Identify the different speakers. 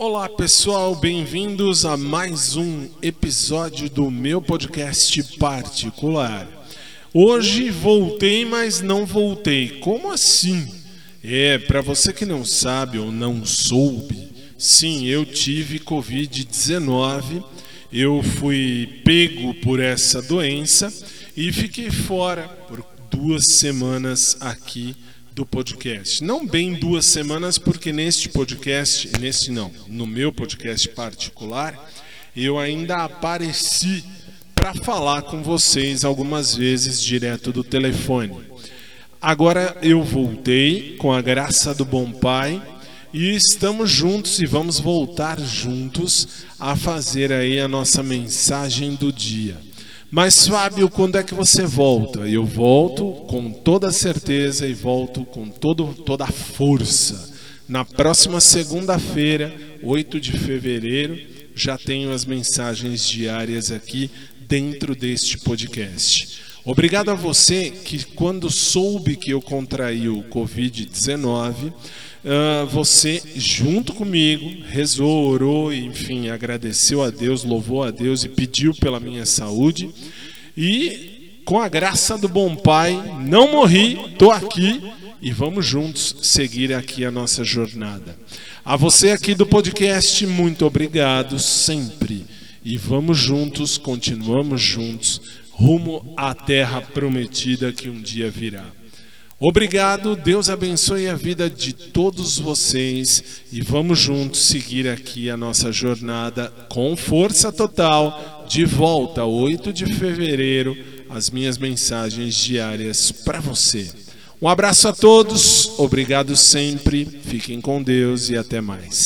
Speaker 1: Olá pessoal, bem-vindos a mais um episódio do meu podcast particular. Hoje voltei, mas não voltei. Como assim? É, para você que não sabe ou não soube, sim, eu tive Covid-19. Eu fui pego por essa doença e fiquei fora por duas semanas aqui do podcast. Não bem duas semanas, porque neste podcast, neste não, no meu podcast particular, eu ainda apareci para falar com vocês algumas vezes direto do telefone. Agora eu voltei com a graça do bom Pai e estamos juntos e vamos voltar juntos a fazer aí a nossa mensagem do dia. Mas Fábio, quando é que você volta? Eu volto com toda certeza e volto com todo, toda a força. Na próxima segunda-feira, 8 de fevereiro, já tenho as mensagens diárias aqui dentro deste podcast. Obrigado a você que, quando soube que eu contraí o Covid-19, uh, você, junto comigo, rezou, orou, enfim, agradeceu a Deus, louvou a Deus e pediu pela minha saúde. E, com a graça do bom Pai, não morri, estou aqui e vamos juntos seguir aqui a nossa jornada. A você aqui do podcast, muito obrigado sempre. E vamos juntos, continuamos juntos, rumo à terra prometida que um dia virá. Obrigado, Deus abençoe a vida de todos vocês e vamos juntos seguir aqui a nossa jornada com força total, de volta 8 de fevereiro, as minhas mensagens diárias para você. Um abraço a todos, obrigado sempre, fiquem com Deus e até mais.